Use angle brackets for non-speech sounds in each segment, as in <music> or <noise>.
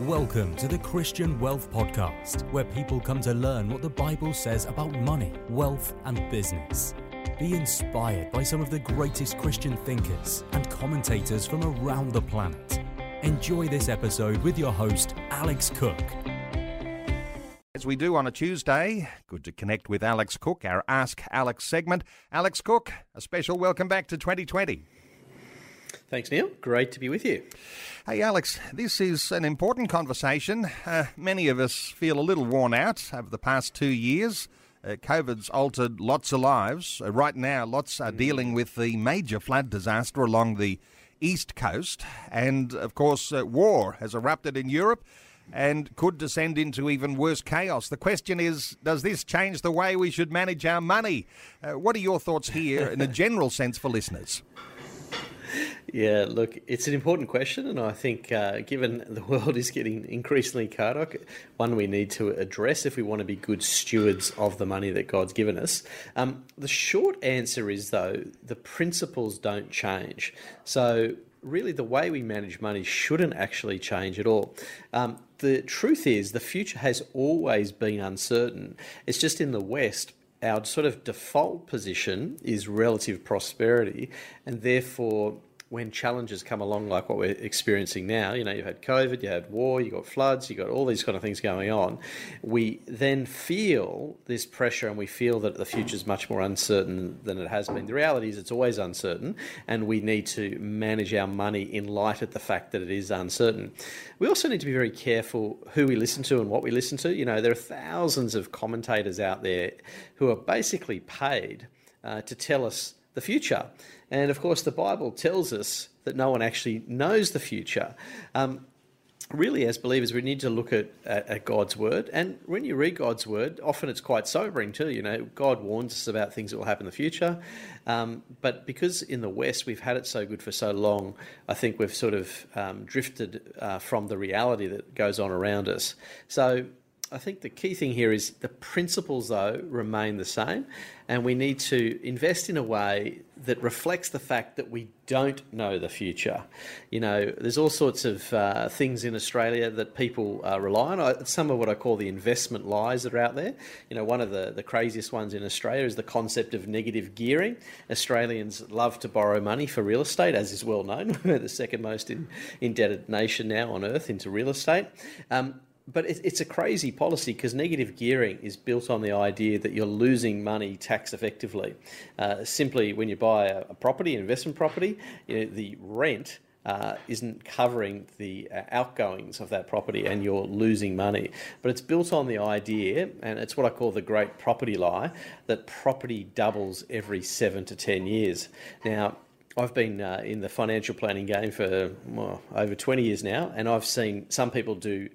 Welcome to the Christian Wealth Podcast, where people come to learn what the Bible says about money, wealth, and business. Be inspired by some of the greatest Christian thinkers and commentators from around the planet. Enjoy this episode with your host, Alex Cook. As we do on a Tuesday, good to connect with Alex Cook, our Ask Alex segment. Alex Cook, a special welcome back to 2020. Thanks, Neil. Great to be with you. Hey, Alex, this is an important conversation. Uh, many of us feel a little worn out over the past two years. Uh, COVID's altered lots of lives. Uh, right now, lots are dealing with the major flood disaster along the east coast. And, of course, uh, war has erupted in Europe and could descend into even worse chaos. The question is does this change the way we should manage our money? Uh, what are your thoughts here in a <laughs> general sense for listeners? Yeah, look, it's an important question, and I think uh, given <laughs> the world is getting increasingly chaotic, one we need to address if we want to be good stewards of the money that God's given us. Um, the short answer is, though, the principles don't change. So, really, the way we manage money shouldn't actually change at all. Um, the truth is, the future has always been uncertain. It's just in the West, our sort of default position is relative prosperity, and therefore when challenges come along like what we're experiencing now, you know, you've had COVID, you had war, you got floods, you got all these kind of things going on, we then feel this pressure and we feel that the future is much more uncertain than it has been. The reality is it's always uncertain and we need to manage our money in light of the fact that it is uncertain. We also need to be very careful who we listen to and what we listen to. You know, there are thousands of commentators out there who are basically paid uh, to tell us the future. And of course, the Bible tells us that no one actually knows the future. Um, really, as believers, we need to look at, at, at, God's word. And when you read God's word, often it's quite sobering too. You know, God warns us about things that will happen in the future. Um, but because in the West we've had it so good for so long, I think we've sort of um, drifted uh, from the reality that goes on around us. So I think the key thing here is the principles, though, remain the same, and we need to invest in a way that reflects the fact that we don't know the future. You know, there's all sorts of uh, things in Australia that people uh, rely on. Some of what I call the investment lies that are out there. You know, one of the, the craziest ones in Australia is the concept of negative gearing. Australians love to borrow money for real estate, as is well known. <laughs> We're the second most in, indebted nation now on earth into real estate. Um, but it's a crazy policy because negative gearing is built on the idea that you're losing money tax effectively. Uh, simply, when you buy a, a property, an investment property, you know, the rent uh, isn't covering the uh, outgoings of that property and you're losing money. But it's built on the idea, and it's what I call the great property lie, that property doubles every seven to ten years. Now, I've been uh, in the financial planning game for well, over 20 years now, and I've seen some people do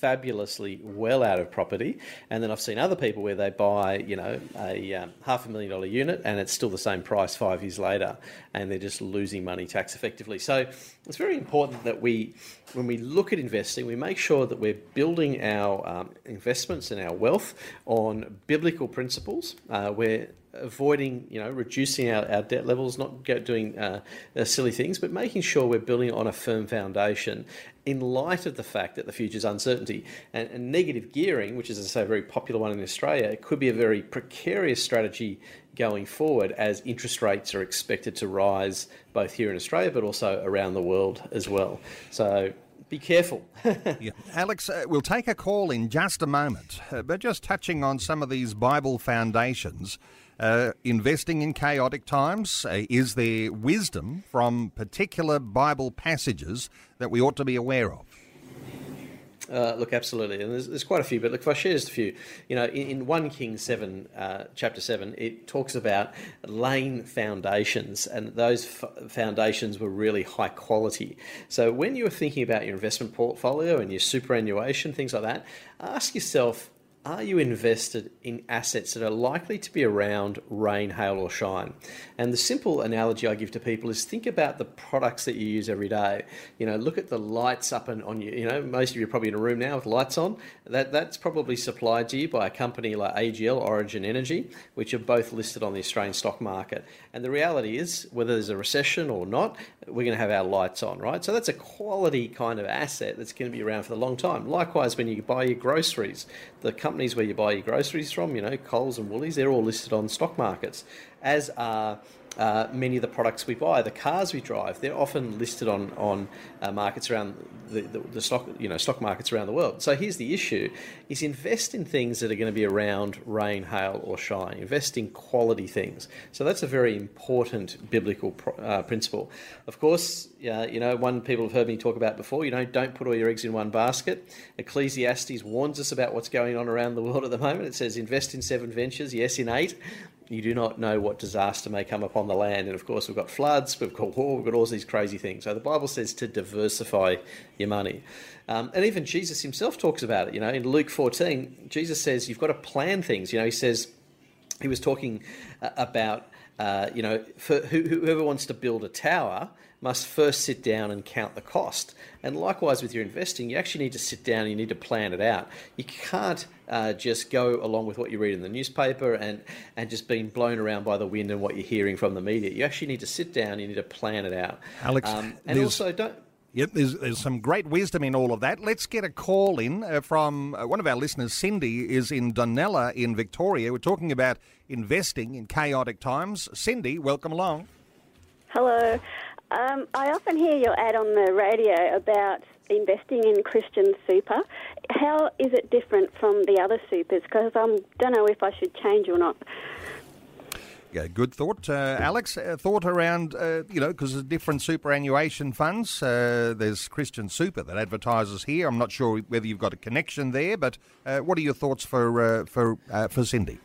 fabulously well out of property, and then I've seen other people where they buy, you know, a um, half a million dollar unit, and it's still the same price five years later, and they're just losing money tax effectively. So it's very important that we, when we look at investing, we make sure that we're building our um, investments and our wealth on biblical principles. Uh, where avoiding, you know, reducing our, our debt levels, not doing uh, uh, silly things, but making sure we're building on a firm foundation in light of the fact that the future is uncertainty. And, and, negative gearing, which is, as I say, a very popular one in Australia, it could be a very precarious strategy going forward as interest rates are expected to rise both here in Australia but also around the world as well. So be careful. <laughs> yeah. Alex, uh, we'll take a call in just a moment, uh, but just touching on some of these Bible foundations. Uh, investing in chaotic times, uh, is there wisdom from particular Bible passages that we ought to be aware of? Uh, look, absolutely, and there's, there's, quite a few. But look, if I share just a few, you know, in, in one Kings seven, uh, chapter seven, it talks about laying foundations, and those f- foundations were really high quality. So when you are thinking about your investment portfolio and your superannuation, things like that, ask yourself are you invested in assets that are likely to be around rain, hail, or shine? And the simple analogy I give to people is think about the products that you use every day. You know, look at the lights up and on you. You know, most of you are probably in a room now with lights on. That that's probably supplied to you by a company like AGL, Origin Energy, which are both listed on the Australian stock market. And the reality is, whether there's a recession or not, we're going to have our lights on, right? So that's a quality kind of asset that's going to be around for a long time. Likewise, when you buy your groceries, the companies where you buy your groceries from, you know, Coles and Woolies, they're all listed on stock markets, as are uh, many of the products we buy, the cars we drive, they're often listed on on uh, markets around the, the, the, stock, you know, stock markets around the world. So here's the issue: is invest in things that are going to be around rain, hail, or shine. Invest in quality things. So that's a very important biblical uh, principle. Of course, you know, one people have heard me talk about before. You know, don't put all your eggs in one basket. Ecclesiastes warns us about what's going on around the world at the moment. It says invest in seven ventures, yes, in eight you do not know what disaster may come upon the land. And of course, we've got floods, we've got war, we've got all these crazy things. So the Bible says to diversify your money. Um, and even Jesus himself talks about it. You know, in Luke 14, Jesus says you've got to plan things. You know, he says, he was talking uh, about, uh, you know, for whoever wants to build a tower, must first sit down and count the cost. And likewise with your investing, you actually need to sit down and you need to plan it out. You can't uh, just go along with what you read in the newspaper and, and just being blown around by the wind and what you're hearing from the media. You actually need to sit down, you need to plan it out. Alex, um, and also don't. Yep, there's, there's some great wisdom in all of that. Let's get a call in uh, from uh, one of our listeners. Cindy is in Dunolly in Victoria. We're talking about investing in chaotic times. Cindy, welcome along. Hello. Um, I often hear your ad on the radio about investing in Christian super. How is it different from the other supers? Because I don't know if I should change or not. Yeah, good thought, uh, Alex. Uh, thought around, uh, you know, because there's different superannuation funds. Uh, there's Christian Super that advertises here. I'm not sure whether you've got a connection there, but uh, what are your thoughts for for for Cindy?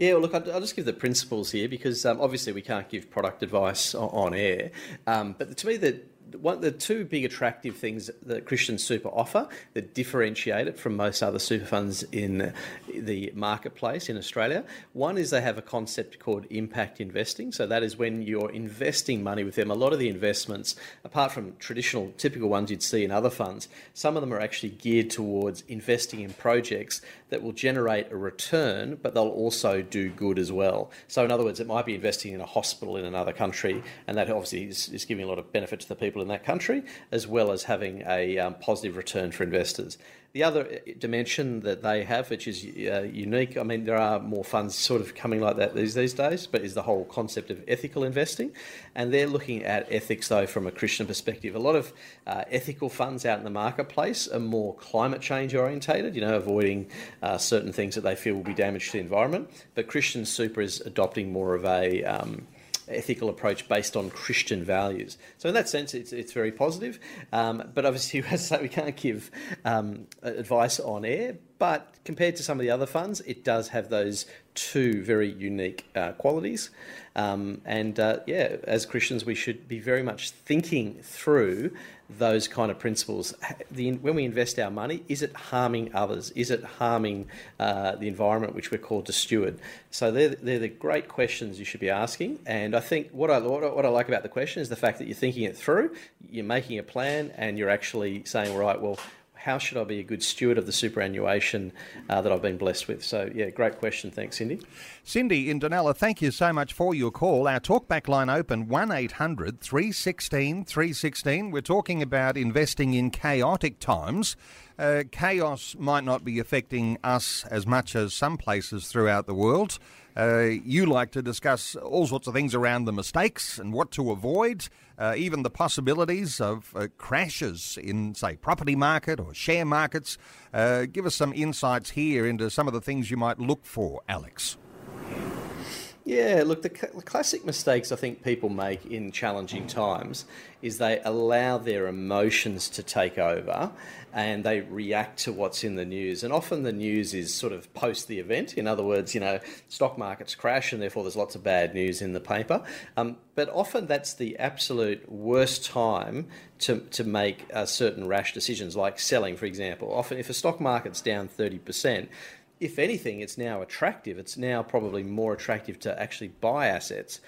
Yeah, well, look, I'll, just give the principles here because um, obviously we can't give product advice on, on air. Um, but to me, the one, the two big attractive things that Christian Super offer that differentiate it from most other super funds in the marketplace in Australia. One is they have a concept called impact investing. So that is when you're investing money with them. A lot of the investments, apart from traditional, typical ones you'd see in other funds, some of them are actually geared towards investing in projects that will generate a return, but they'll also do good as well. So in other words, it might be investing in a hospital in another country, and that obviously is, is giving a lot of benefit to the people in that country, as well as having a um, positive return for investors. The other uh, dimension that they have, which is uh, unique, I mean, there are more funds sort of coming like that these, these days, but is the whole concept of ethical investing. And they're looking at ethics, though, from a Christian perspective. A lot of uh, ethical funds out in the marketplace are more climate change orientated, you know, avoiding uh, certain things that they feel will be damage to the environment. But Christian Super is adopting more of a um, ethical approach based on Christian values. So in that sense, it's, it's very positive. Um, but obviously, as I say, we can't give um, advice on air. But compared to some of the other funds, it does have those two very unique uh, qualities. Um, and uh, yeah, as Christians, we should be very much thinking through those kind of principles. The, when we invest our money, is it harming others? Is it harming uh, the environment which we're called to steward? So they're, they're the great questions you should be asking. And I think what I, what I, what I like about the question is the fact that you're thinking it through, you're making a plan, and you're actually saying, right, well, how should I be a good steward of the superannuation uh, that I've been blessed with? So, yeah, great question. Thanks, Cindy. Cindy in Dunolly, thank you so much for your call. Our talkback line open 1 800 316 316. We're talking about investing in chaotic times. Uh, chaos might not be affecting us as much as some places throughout the world. Uh, you like to discuss all sorts of things around the mistakes and what to avoid, uh, even the possibilities of uh, crashes in, say, property market or share markets. Uh, give us some insights here into some of the things you might look for, Alex. Yeah, look, the, cl- the, classic mistakes I think people make in challenging times is they allow their emotions to take over and they react to what's in the news. And often the news is sort of post the event. In other words, you know, stock markets crash and therefore there's lots of bad news in the paper. Um, but often that's the absolute worst time to, to make uh, certain rash decisions, like selling, for example. Often, if a stock market's down 30%, if anything, it's now attractive. It's now probably more attractive to actually buy assets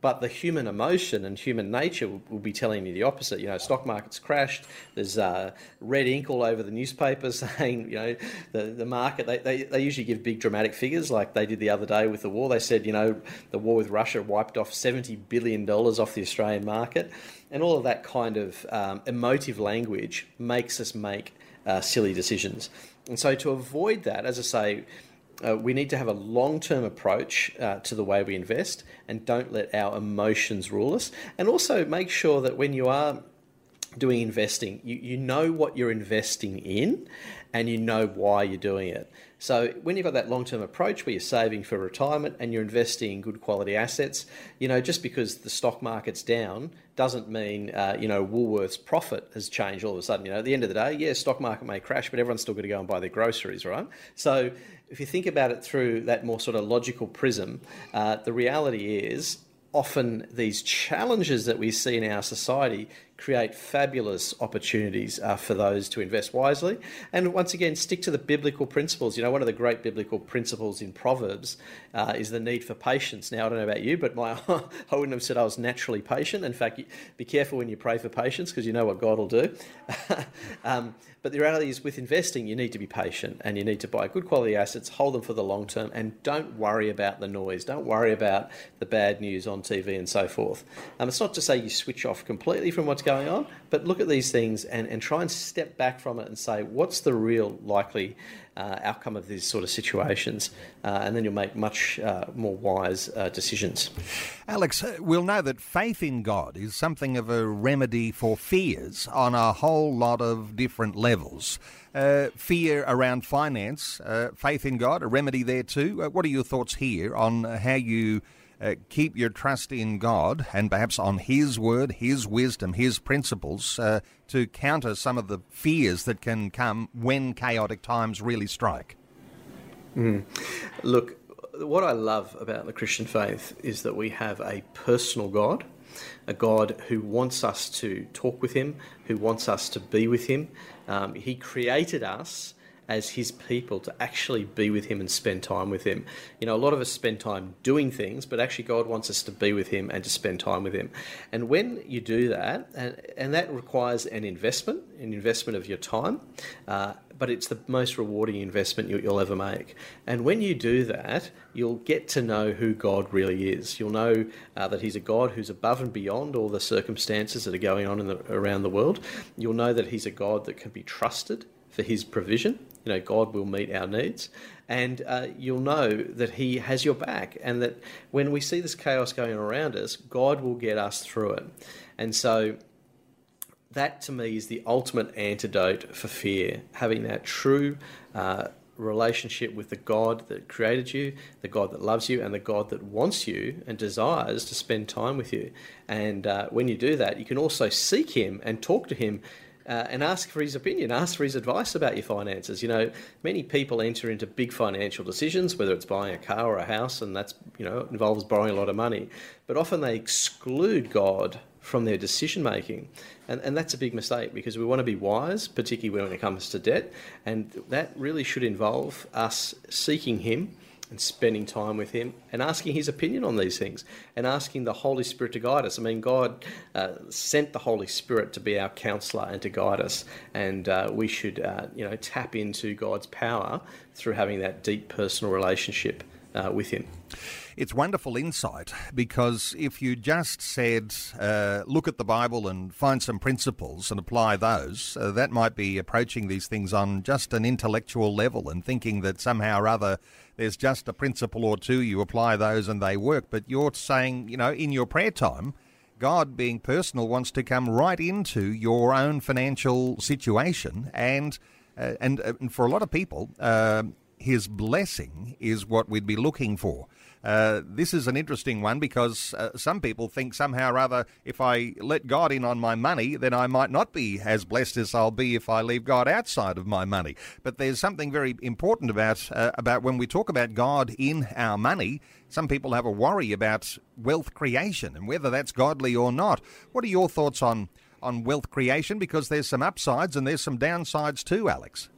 but the human emotion and human nature will, will, be telling you the opposite. You know, stock market's crashed. There's uh, red ink all over the newspapers <laughs> saying, you know, the, the market. They, they, they usually give big dramatic figures, like they did the other day with the war. They said, you know, the war with Russia wiped off seventy billion dollars off the Australian market, and all of that kind of um, emotive language makes us make uh, silly decisions. And so, to avoid that, as I say uh, we need to have a long term approach uh, to the way we invest and don't let our emotions rule us. And also make sure that when you are doing investing, you, you know what you're investing in and you know why you're doing it. So when you've got that long-term approach where you're saving for retirement and you're investing in good quality assets, you know, just because the stock market's down doesn't mean, uh, you know, Woolworth's profit has changed all of a sudden. You know, at the end of the day, yeah, stock market may crash, but everyone's still going to go and buy their groceries, right? So if you think about it through that more sort of logical prism, uh, the reality is often these challenges that we see in our society create fabulous opportunities uh, for those to invest wisely. And once again, stick to the biblical principles. You know, one of the great biblical principles in Proverbs uh, is the need for patience. Now, I don't know about you, but my <laughs> I wouldn't have said I was naturally patient. In fact, be careful when you pray for patience because you know what God will do. <laughs> um, but the reality is, with investing, you need to be patient and you need to buy good quality assets, hold them for the long term, and don't worry about the noise. Don't worry about the bad news on TV and so forth. Um, it's not to say you switch off completely from what's going on, but look at these things and, and try and step back from it and say, what's the real likely uh, outcome of these sort of situations, uh, and then you'll make much uh, more wise uh, decisions. Alex, uh, we'll know that faith in God is something of a remedy for fears on a whole lot of different levels. Uh, fear around finance, faith in God, a remedy there too. what are your thoughts here on how you uh, keep your trust in God and perhaps on His word, His wisdom, His principles uh, to counter some of the fears that can come when chaotic times really strike. Mm. Look, what I love about the Christian faith is that we have a personal God, a God who wants us to talk with Him, who wants us to be with Him. Um, he created us as his people to actually be with him and spend time with him. You know, a lot of us spend time doing things, but actually God wants us to be with him and to spend time with him. And when you do that, and, and that requires an investment, an investment of your time, uh, but it's the most rewarding investment you, will ever make. And when you do that, you'll get to know who God really is. You'll know uh, that He's a God who's above and beyond all the circumstances that are going on the, around the world. You'll know that He's a God that can be trusted for His provision. You know, God will meet our needs, and uh, you'll know that He has your back, and that when we see this chaos going around us, God will get us through it. And so, that to me is the ultimate antidote for fear having that true uh, relationship with the God that created you, the God that loves you, and the God that wants you and desires to spend time with you. And uh, when you do that, you can also seek Him and talk to Him uh, and ask for his opinion, ask for his advice about your finances. You know, many people enter into big financial decisions, whether it's buying a car or a house, and that's, you know, involves borrowing a lot of money. But often they exclude God from their decision making. And, and that's a big mistake because we want to be wise, particularly when it comes to debt. And that really should involve us seeking Him and spending time with Him and asking His opinion on these things and asking the Holy Spirit to guide us. I mean, God uh, sent the Holy Spirit to be our counselor and to guide us, and uh, we should, uh, you know, tap into God's power through having that deep personal relationship uh, with Him. It's wonderful insight because if you just said, uh, look at the Bible and find some principles and apply those, uh, that might be approaching these things on just an intellectual level and thinking that somehow or other there's just a principle or two, you apply those and they work. But you're saying, you know, in your prayer time, God, being personal, wants to come right into your own financial situation. And, uh, and, uh, and for a lot of people, uh, his blessing is what we'd be looking for. Uh, this is an interesting one because uh, some people think somehow or other if I let God in on my money, then I might not be as blessed as I'll be if I leave God outside of my money. But there's something very important about uh, about when we talk about God in our money. Some people have a worry about wealth creation and whether that's godly or not. What are your thoughts on on wealth creation? Because there's some upsides and there's some downsides too, Alex.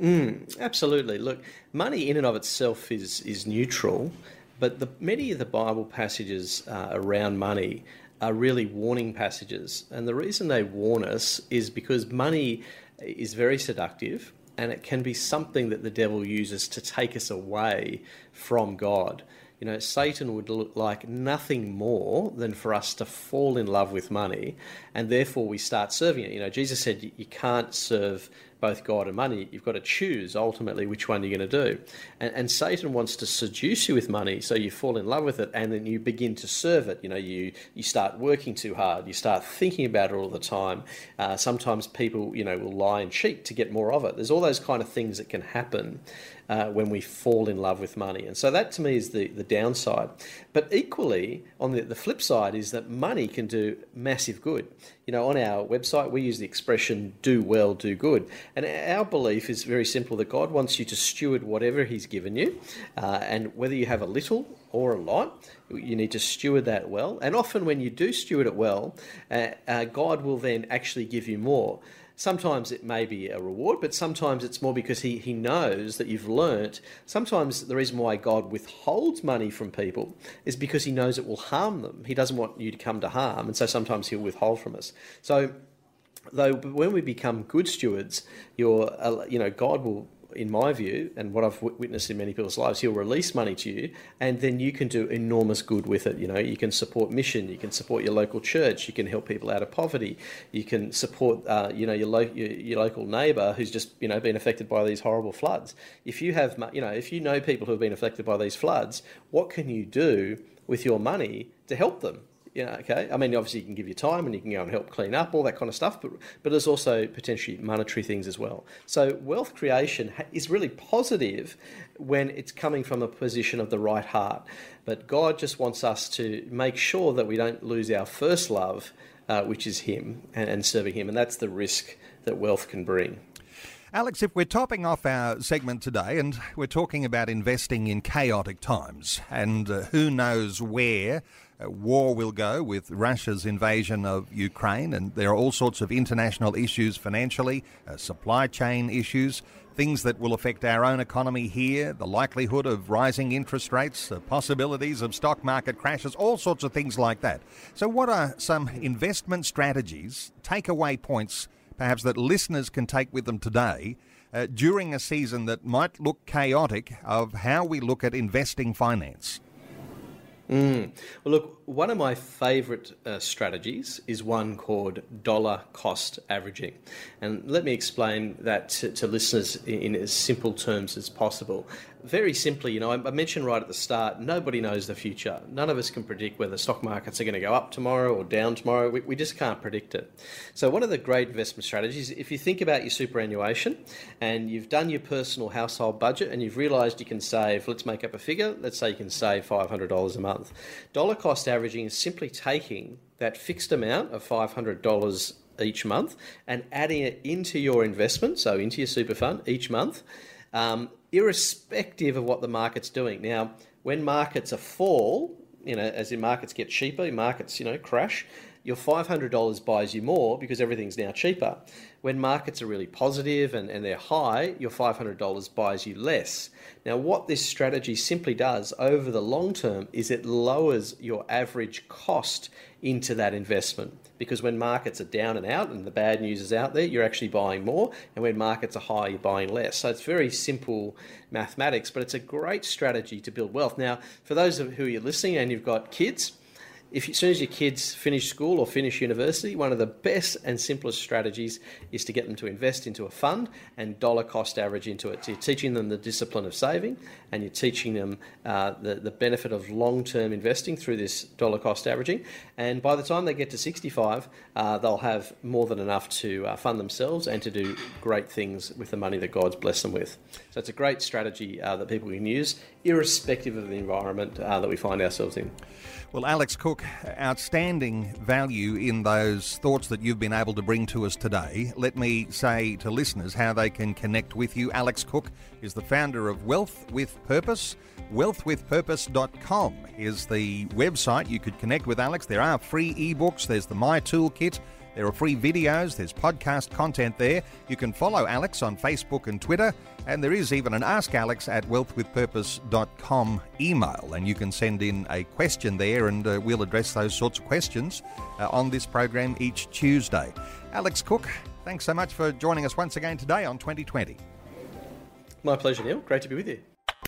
Mm, absolutely. Look, money in and of itself is is neutral, but the, many of the Bible passages uh, around money are really warning passages, and the reason they warn us is because money is very seductive, and it can be something that the devil uses to take us away from God. You know, Satan would look like nothing more than for us to fall in love with money, and therefore we start serving it. You know, Jesus said you can't serve both God and money, you've got to choose ultimately which one you're going to do. And, and, Satan wants to seduce you with money, so you fall in love with it, and then you begin to serve it. You know, you you start working too hard, you start thinking about it all the time. Uh, sometimes people, you know, will lie and cheat to get more of it. There's all those kind of things that can happen uh, when we fall in love with money. And so that to me is the, the downside. But equally, on the, the flip side, is that money can do massive good. You know, on our website, we use the expression do well, do good. And our belief is very simple that God wants you to steward whatever He's given you. Uh, and whether you have a little or a lot, you need to steward that well. And often, when you do steward it well, uh, uh God will then actually give you more. Sometimes it may be a reward, but sometimes it's more because he, he knows that you've learnt. Sometimes the reason why God withholds money from people is because he knows it will harm them. He doesn't want you to come to harm, and so sometimes he'll withhold from us. So, though when we become good stewards, you're, uh, you know, God will in my view, and what I've witnessed in many people's lives, he'll release money to you, and then you can do enormous good with it. You know, you can support mission, you can support your local church, you can help people out of poverty, you can support, uh, you know, your, lo- your, your local neighbour who's just, you know, been affected by these horrible floods. If you have, you know, if you know people who have been affected by these floods, what can you do with your money to help them? Yeah, okay. I mean, obviously, you can give your time and you can go and help clean up, all that kind of stuff, but, but there's also potentially monetary things as well. So, wealth creation is really positive when it's coming from a position of the right heart. But God just wants us to make sure that we don't lose our first love, uh, which is Him and, and serving Him. And that's the risk that wealth can bring. Alex, if we're topping off our segment today and we're talking about investing in chaotic times, and uh, who knows where war will go with Russia's invasion of Ukraine, and there are all sorts of international issues financially, uh, supply chain issues, things that will affect our own economy here, the likelihood of rising interest rates, the possibilities of stock market crashes, all sorts of things like that. So, what are some investment strategies, takeaway points, perhaps that listeners can take with them today? Uh, during a season that might look chaotic, of how we look at investing finance. Mm. Well, look, one of my favourite uh, strategies is one called dollar cost averaging. And let me explain that to, to listeners in, in, as simple terms as possible very simply, you know, I mentioned right at the start, nobody knows the future. None of us can predict whether stock markets are going to go up tomorrow or down tomorrow. We, we just can't predict it. So, one of the great investment strategies, if you think about your superannuation and you've done your personal household budget and you've realised you can save, let's make up a figure, let's say you can save $500 a month. Dollar cost averaging is simply taking that fixed amount of $500 each month and adding it into your investment, so into your super fund each month. Um, irrespective of what the market's doing. Now, when markets are fall, you know, as in markets get cheaper, markets, you know, crash, your $500 buys you more because everything's now cheaper. When markets are really positive and, and they're high, your $500 buys you less. Now, what this strategy simply does over the long term is it lowers your average cost into that investment because when markets are down and out and the bad news is out there, you're actually buying more, and when markets are high, you're buying less. So it's very simple mathematics, but it's a great strategy to build wealth. Now, for those of who are listening and you've got kids, if as soon as your kids finish school or finish university, one of the best and simplest strategies is to get them to invest into a fund and dollar cost average into it. So you're teaching them the discipline of saving and you're teaching them uh, the, the benefit of long term investing through this dollar cost averaging. And by the time they get to 65, uh, they'll have more than enough to uh, fund themselves and to do great things with the money that God's blessed them with. So it's a great strategy uh, that people can use, irrespective of the environment uh, that we find ourselves in. Well, Alex Cook, outstanding value in those thoughts that you've been able to bring to us today. Let me say to listeners how they can connect with you. Alex Cook is the founder of Wealth with Purpose. Wealthwithpurpose.com is the website you could connect with Alex. There are free ebooks, there's the My Toolkit. There are free videos, there's podcast content there. You can follow Alex on Facebook and Twitter, and there is even an Ask Alex at wealthwithpurpose.com email, and you can send in a question there, and uh, we'll address those sorts of questions uh, on this program each Tuesday. Alex Cook, thanks so much for joining us once again today on 2020. My pleasure, Neil. Great to be with you.